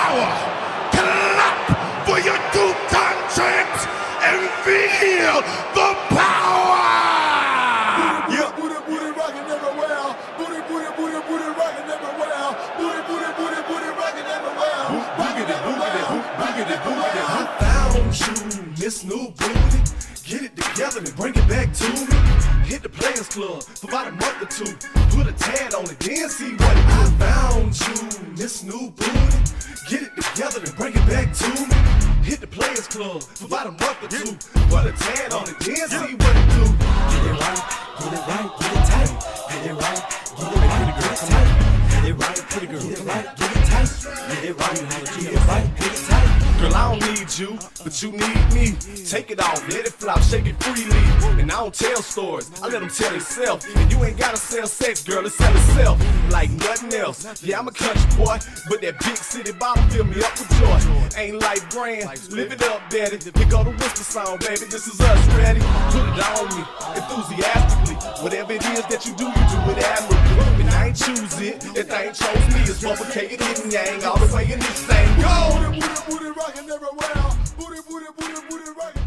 power clap for your two contracts and feel the power. Yeah. Booty, booty, everywhere. Booty, booty, booty, booty, everywhere. Booty, booty, booty, booty, everywhere. I found you, Miss New Booty. Get it together and bring it back to me. Hit the Pilates Club for about a month or two. Put a tad on it, then see what I found you. This new booty. Get it together and bring it back to me. Hit the Pilates Club for about a month or two. Put a tad on it, then see what it do. Get it right, get it right, get it tight. Get it right, get it right, get it tight. Get it right, pretty girl. Get it right, get it tight. Get it right, get it right, get it tight. Girl, I don't need you, but you need me. Take it off, let it flop, shake it freely. And I don't tell stories, I let them tell themselves. And you ain't gotta sell sex, girl, it sell itself like nothing else. Yeah, I'm a country boy, but that big city bottle fill me up with joy. Ain't life grand, live it up, Betty. Pick up the whisper song, baby, this is us, ready? Put it on me, enthusiastically. Whatever it is that you do, you do it admirably. Ain't it, thing chose me. It's suffocated Ying Yang all the way in this thing. Go! Booty, booty, booty rocking everywhere. Booty, booty, booty